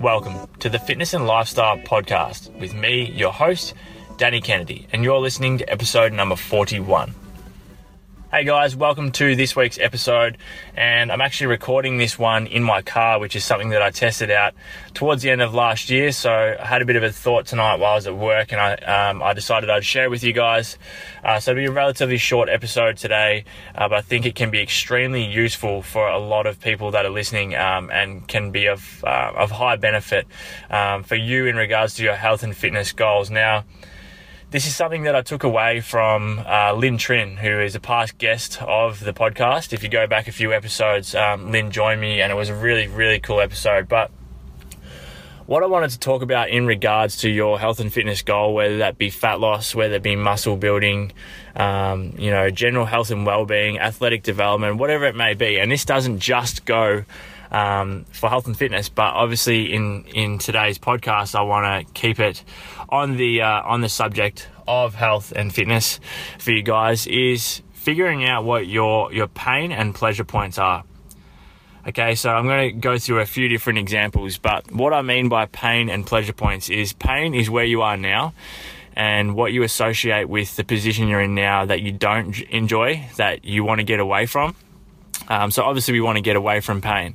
Welcome to the Fitness and Lifestyle Podcast with me, your host, Danny Kennedy, and you're listening to episode number 41. Hey guys, welcome to this week's episode. And I'm actually recording this one in my car, which is something that I tested out towards the end of last year. So I had a bit of a thought tonight while I was at work, and I um, I decided I'd share with you guys. Uh, so it'll be a relatively short episode today, uh, but I think it can be extremely useful for a lot of people that are listening, um, and can be of uh, of high benefit um, for you in regards to your health and fitness goals. Now this is something that I took away from uh, Lynn Trin, who is a past guest of the podcast. If you go back a few episodes, um, Lynn joined me, and it was a really, really cool episode. But what I wanted to talk about in regards to your health and fitness goal, whether that be fat loss, whether it be muscle building, um, you know, general health and well-being, athletic development, whatever it may be, and this doesn't just go um, for health and fitness. But obviously, in in today's podcast, I want to keep it on the uh, on the subject of health and fitness for you guys. Is figuring out what your your pain and pleasure points are. Okay, so I'm going to go through a few different examples, but what I mean by pain and pleasure points is pain is where you are now and what you associate with the position you're in now that you don't enjoy, that you want to get away from. Um, so obviously we want to get away from pain.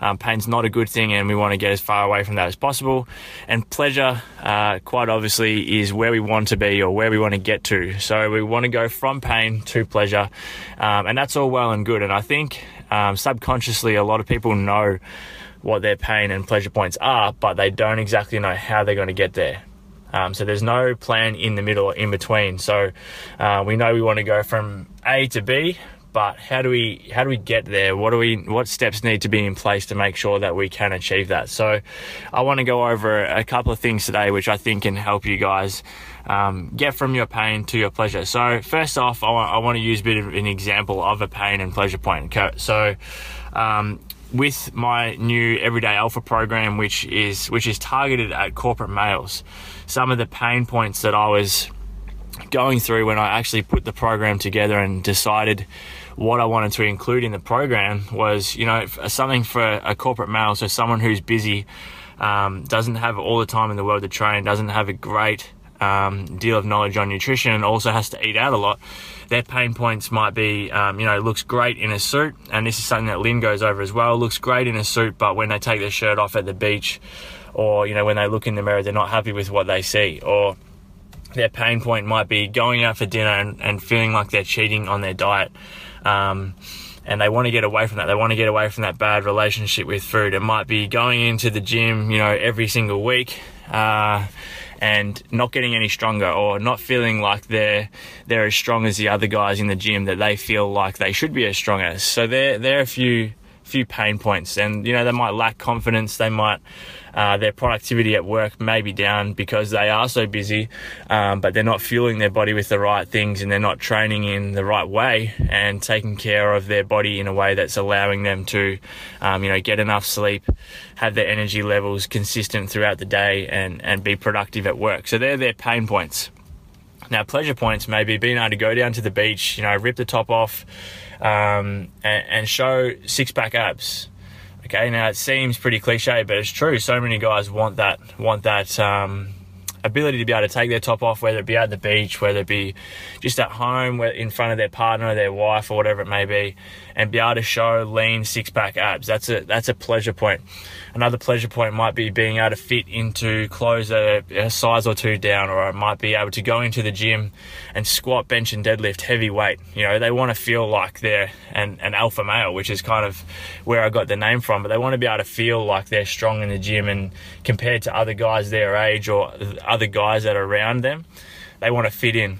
Um, pain's not a good thing, and we want to get as far away from that as possible. And pleasure, uh, quite obviously, is where we want to be or where we want to get to. So we want to go from pain to pleasure, um, and that's all well and good. And I think um, subconsciously, a lot of people know what their pain and pleasure points are, but they don't exactly know how they're going to get there. Um, so there's no plan in the middle or in between. So uh, we know we want to go from A to B, but how do we how do we get there? What do we what steps need to be in place to make sure that we can achieve that? So, I want to go over a couple of things today, which I think can help you guys um, get from your pain to your pleasure. So, first off, I want, I want to use a bit of an example of a pain and pleasure point. So, um, with my new Everyday Alpha program, which is which is targeted at corporate males, some of the pain points that I was going through when I actually put the program together and decided what I wanted to include in the program was, you know, something for a corporate male, so someone who's busy, um, doesn't have all the time in the world to train, doesn't have a great um, deal of knowledge on nutrition, and also has to eat out a lot. Their pain points might be, um, you know, looks great in a suit, and this is something that Lynn goes over as well. Looks great in a suit, but when they take their shirt off at the beach, or you know, when they look in the mirror, they're not happy with what they see, or their pain point might be going out for dinner and, and feeling like they're cheating on their diet. Um, and they want to get away from that. They want to get away from that bad relationship with food. It might be going into the gym, you know, every single week, uh, and not getting any stronger, or not feeling like they're they're as strong as the other guys in the gym that they feel like they should be as strong as. So there there are a few few pain points, and you know they might lack confidence. They might uh, their productivity at work may be down because they are so busy, um, but they're not fueling their body with the right things, and they're not training in the right way and taking care of their body in a way that's allowing them to, um, you know, get enough sleep, have their energy levels consistent throughout the day, and and be productive at work. So they're their pain points. Now, pleasure points may be being able to go down to the beach, you know, rip the top off, um, and, and, show six pack abs. Okay, now it seems pretty cliche, but it's true. So many guys want that, want that um, ability to be able to take their top off, whether it be at the beach, whether it be just at home, in front of their partner, their wife, or whatever it may be, and be able to show lean six pack abs. That's a that's a pleasure point. Another pleasure point might be being able to fit into clothes are a size or two down, or it might be able to go into the gym and squat, bench, and deadlift heavy weight. You know, they want to feel like they're an, an alpha male, which is kind of where I got the name from, but they want to be able to feel like they're strong in the gym and compared to other guys their age or other guys that are around them, they want to fit in.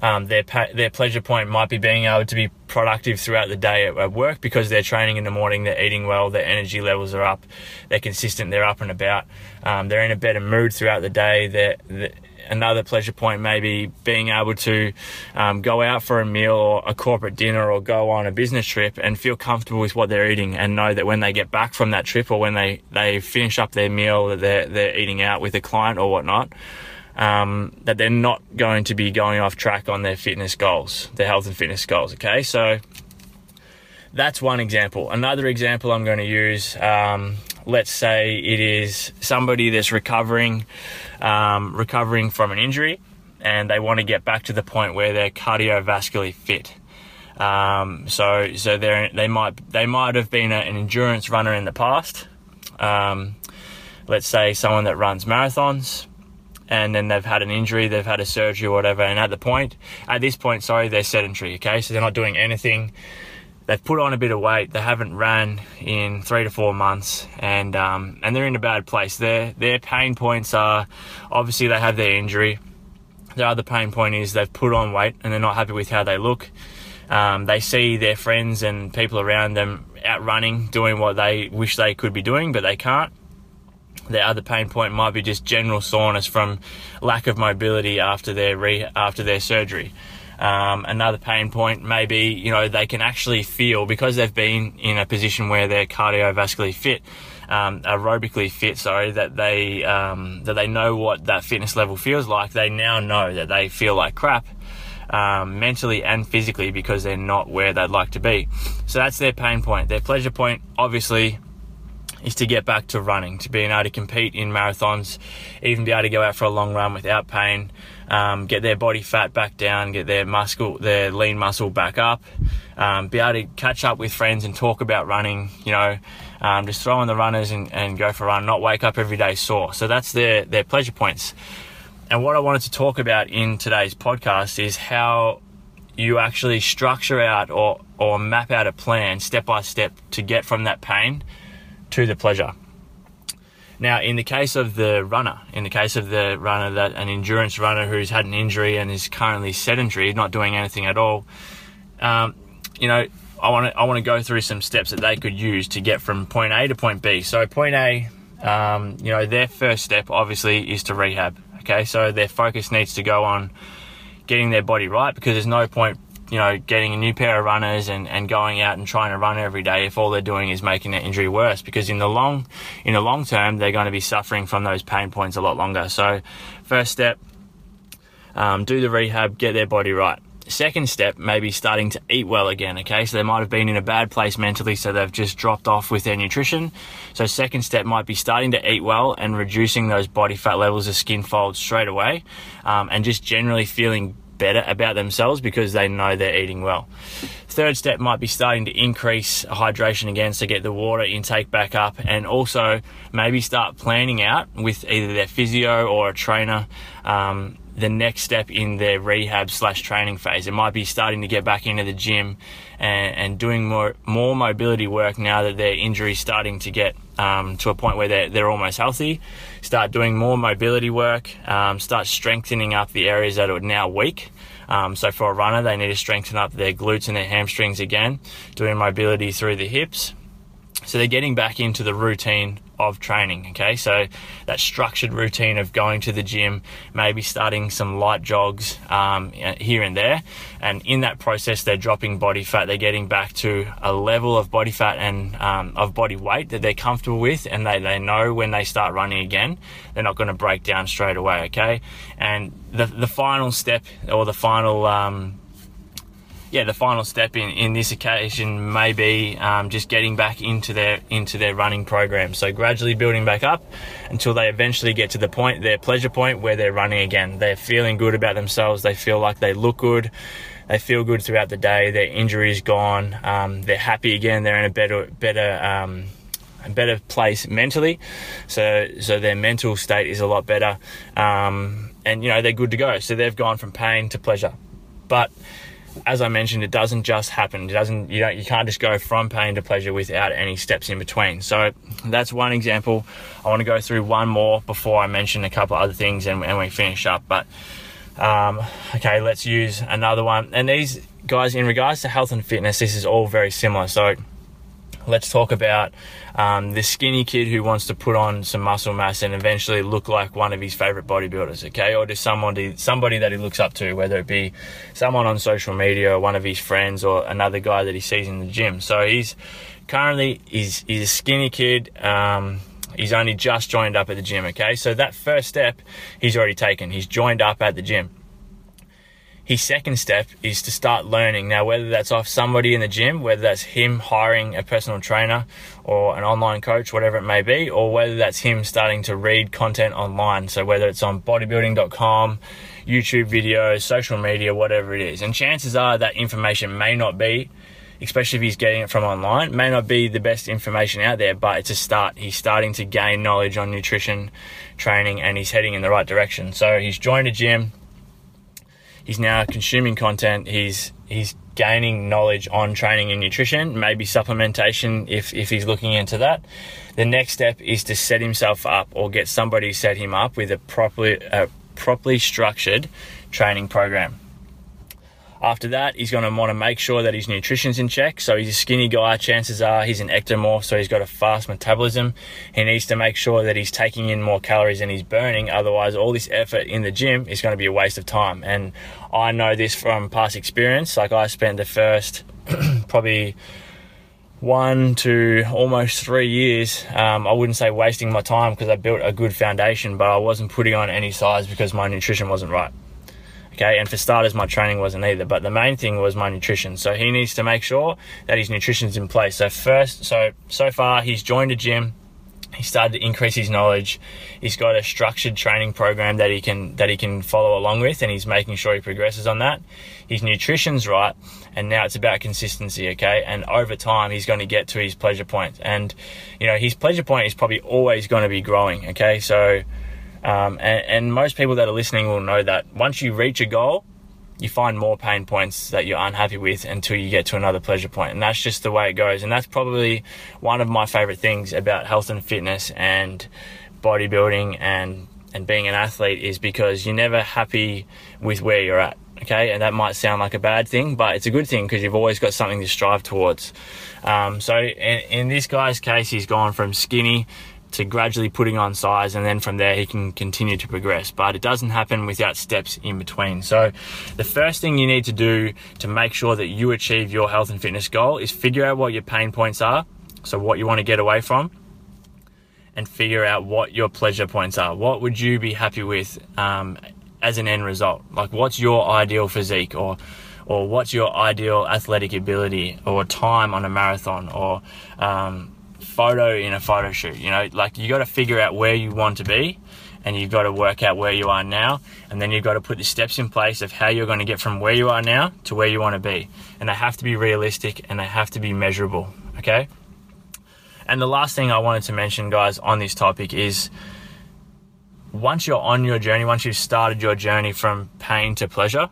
Um, their their pleasure point might be being able to be productive throughout the day at, at, work because they're training in the morning, they're eating well, their energy levels are up, they're consistent, they're up and about, um, they're in a better mood throughout the day. They're, they're, another pleasure point maybe being able to um, go out for a meal or a corporate dinner or go on a business trip and feel comfortable with what they're eating and know that when they get back from that trip or when they, they finish up their meal that they're, they're eating out with a client or whatnot, um, that they're not going to be going off track on their fitness goals, their health and fitness goals. Okay, so that's one example. Another example I'm going to use. Um, let's say it is somebody that's recovering, um, recovering from an injury, and they want to get back to the point where they're cardiovascularly fit. Um, so, so they they might they might have been an endurance runner in the past. Um, let's say someone that runs marathons, and then they've had an injury, they've had a surgery or whatever, and at the point, at this point, sorry, they're sedentary. Okay, so they're not doing anything they've put on a bit of weight. They haven't ran in three to four months, and um, and they're in a bad place. Their their pain points are obviously they have their injury. The other pain point is they've put on weight and they're not happy with how they look. Um, they see their friends and people around them out running, doing what they wish they could be doing, but they can't. Their other pain point might be just general soreness from lack of mobility after their re- after their surgery. Um, another pain point may be, you know, they can actually feel because they've been in a position where they're cardiovascularly fit, um, aerobically fit, sorry, that they um, that they know what that fitness level feels like. They now know that they feel like crap. Um, mentally and physically because they're not where they'd like to be. So that's their pain point. Their pleasure point, obviously, is to get back to running, to being able to compete in marathons, even be able to go out for a long run without pain um, get their body fat back down, get their muscle, their lean muscle back up, um, be able to catch up with friends and talk about running, you know, um, just throw in the runners and, and go for a run, not wake up every day sore. So that's their, their pleasure points. And what I wanted to talk about in today's podcast is how you actually structure out or, or map out a plan step by step to get from that pain to the pleasure. Now, in the case of the runner, in the case of the runner that an endurance runner who's had an injury and is currently sedentary, not doing anything at all, um, you know, I want to I want to go through some steps that they could use to get from point A to point B. So point A, um, you know, their first step obviously is to rehab. Okay, so their focus needs to go on getting their body right because there's no point you know, getting a new pair of runners and, and going out and trying to run every day if all they're doing is making their injury worse because in the long in the long term they're going to be suffering from those pain points a lot longer. So first step, um, do the rehab, get their body right. Second step, maybe starting to eat well again. Okay, so they might have been in a bad place mentally, so they've just dropped off with their nutrition. So second step might be starting to eat well and reducing those body fat levels of skin folds straight away, um, and just generally feeling better about themselves because they know they're eating well. Third step might be starting to increase hydration again, so get the water intake back up, and also maybe start planning out with either their physio or a trainer. Um, the next step in their rehab slash training phase. It might be starting to get back into the gym and, and doing more more mobility work now that their injury's starting to get um, to a point where they're, they're almost healthy. Start doing more mobility work, um, start strengthening up the areas that are now weak. Um, so for a runner, they need to strengthen up their glutes and their hamstrings again, doing mobility through the hips. So they're getting back into the routine of training. Okay, so that structured routine of going to the gym, maybe starting some light jogs um, here and there, and in that process, they're dropping body fat. They're getting back to a level of body fat and um, of body weight that they're comfortable with, and they, they know when they start running again, they're not going to break down straight away. Okay, and the the final step or the final um, yeah, the final step in, in this occasion may be um, just getting back into their into their running program. So gradually building back up until they eventually get to the point, their pleasure point, where they're running again. They're feeling good about themselves. They feel like they look good. They feel good throughout the day. Their injury is gone. Um, they're happy again. They're in a better better um, a better place mentally. So so their mental state is a lot better. Um, and you know they're good to go. So they've gone from pain to pleasure. But as I mentioned, it doesn't just happen. It doesn't. You don't. You can't just go from pain to pleasure without any steps in between. So that's one example. I want to go through one more before I mention a couple other things and, and we finish up. But um, okay, let's use another one. And these guys, in regards to health and fitness, this is all very similar. So let's talk about um, the skinny kid who wants to put on some muscle mass and eventually look like one of his favorite bodybuilders, okay? Or just somebody, somebody that he looks up to, whether it be someone on social media or one of his friends or another guy that he sees in the gym. So he's currently, he's, he's a skinny kid. Um, He's only just joined up at the gym, okay? So that first step he's already taken. He's joined up at the gym. His second step is to start learning. Now, whether that's off somebody in the gym, whether that's him hiring a personal trainer or an online coach, whatever it may be, or whether that's him starting to read content online. So, whether it's on bodybuilding.com, YouTube videos, social media, whatever it is. And chances are that information may not be, especially if he's getting it from online, may not be the best information out there, but it's a start. He's starting to gain knowledge on nutrition, training, and he's heading in the right direction. So, he's joined a gym he's now consuming content. He's he's gaining knowledge on training and nutrition, maybe supplementation if if he's looking into that. The next step is to set himself up or get somebody to set him up with a properly a properly structured training program. After that, he's going to want to make sure that his nutrition's in check. So he's a skinny guy. Chances are he's an ectomorph, so he's got a fast metabolism. He needs to make sure that he's taking in more calories than he's burning. Otherwise, all this effort in the gym is going to be a waste of time. And I know this from past experience. Like I spent the first probably one to almost three years. Um, I wouldn't say wasting my time because I built a good foundation, but I wasn't putting on any size because my nutrition wasn't right. Okay, and for starters, my training wasn't either. But the main thing was my nutrition. So he needs to make sure that his nutrition's in place. So first, so so far he's joined a gym. He started to increase his knowledge. He's got a structured training program that he can that he can follow along with, and he's making sure he progresses on that. His nutrition's right, and now it's about consistency. Okay, and over time he's going to get to his pleasure point, and you know his pleasure point is probably always going to be growing. Okay, so um, and, and most people that are listening will know that once you reach a goal, you find more pain points that you're unhappy with until you get to another pleasure point. And that's just the way it goes. And that's probably one of my favorite things about health and fitness and bodybuilding and, and being an athlete is because you're never happy with where you're at. Okay. And that might sound like a bad thing, but it's a good thing because you've always got something to strive towards. Um, so in, in this guy's case, he's gone from skinny to gradually putting on size and then from there he can continue to progress. But it doesn't happen without steps in between. So the first thing you need to do to make sure that you achieve your health and fitness goal is figure out what your pain points are so what you want to get away from and figure out what your pleasure points are. What would you be happy with um, as an end result? Like what's your ideal physique or or what's your ideal athletic ability or time on a marathon or um, photo in a photo shoot. You know, like you got to figure out where you want to be and you've got to work out where you are now and then you've got to put the steps in place of how you're going to get from where you are now to where you want to be and they have to be realistic and they have to be measurable okay and the last thing i wanted to mention guys on this topic is once you're on your journey once you've started your journey from pain to pleasure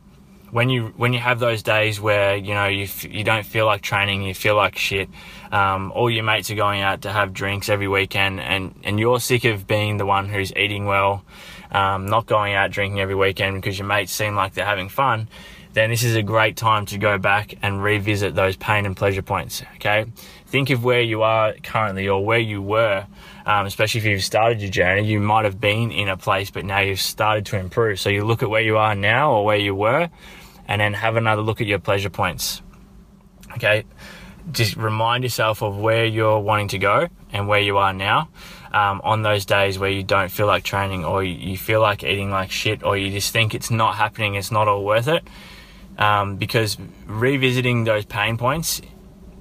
when you when you have those days where you know you f- you don't feel like training, you feel like shit. Um, all your mates are going out to have drinks every weekend, and and you're sick of being the one who's eating well, um, not going out drinking every weekend because your mates seem like they're having fun. Then this is a great time to go back and revisit those pain and pleasure points. Okay, think of where you are currently or where you were. Um, especially if you've started your journey, you might have been in a place, but now you've started to improve. So you look at where you are now or where you were, and then have another look at your pleasure points. Okay, just remind yourself of where you're wanting to go and where you are now. Um, on those days where you don't feel like training or you feel like eating like shit or you just think it's not happening, it's not all worth it. Um, because revisiting those pain points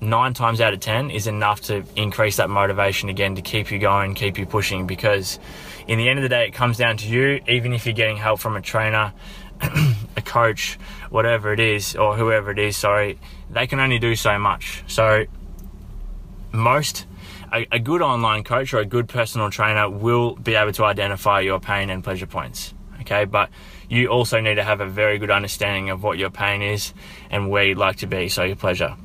nine times out of ten is enough to increase that motivation again to keep you going, keep you pushing. Because in the end of the day, it comes down to you. Even if you're getting help from a trainer, a coach, whatever it is, or whoever it is, sorry, they can only do so much. So, most, a, a, good online coach or a good personal trainer will be able to identify your pain and pleasure points. Okay, but you also need to have a very good understanding of what your pain is and where you'd like to be, so your pleasure.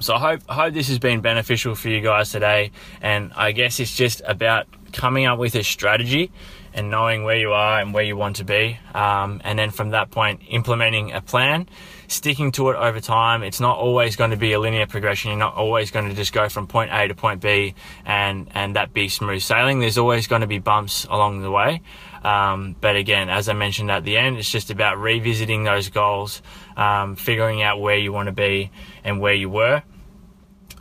So I hope I hope this has been beneficial for you guys today, and I guess it's just about coming up with a strategy and knowing where you are and where you want to be. Um, and then from that point, implementing a plan, sticking to it over time. It's not always going to be a linear progression. You're not always going to just go from point A to point B and, and that be smooth sailing. There's always going to be bumps along the way. Um, but again, as I mentioned at the end, it's just about revisiting those goals, um, figuring out where you want to be and where you were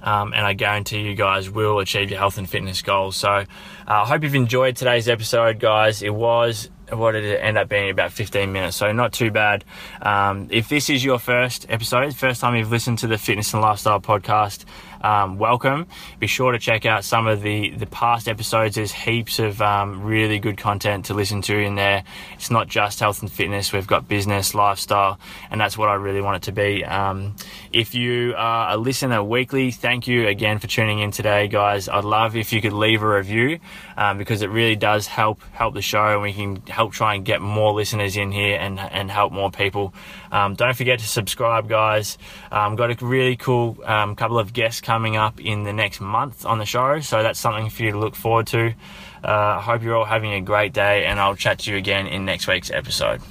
um, and I guarantee you guys will achieve your health and fitness goals. So uh, I hope you've enjoyed today's episode, guys. It was what did it end up being about 15 minutes so not too bad. Um, if this is your first episode first time you've listened to the fitness and lifestyle podcast um, welcome. Be sure to check out some of the the past episodes. There's heaps of um, really good content to listen to in there. It's not just health and fitness. We've got business lifestyle and that's what i really want it to be. Um, if you are a listener weekly thank you again for tuning in today guys. I'd love if you could leave a review um, because it really does help help the show and we can help try and get more listeners in here and, and help more people. Um, don't forget to subscribe, guys. Um, got a really cool um, couple of guests coming up in the next month on the show, so that's something for you to look forward to. Uh, I hope you're all having a great day, and I'll chat to you again in next week's episode.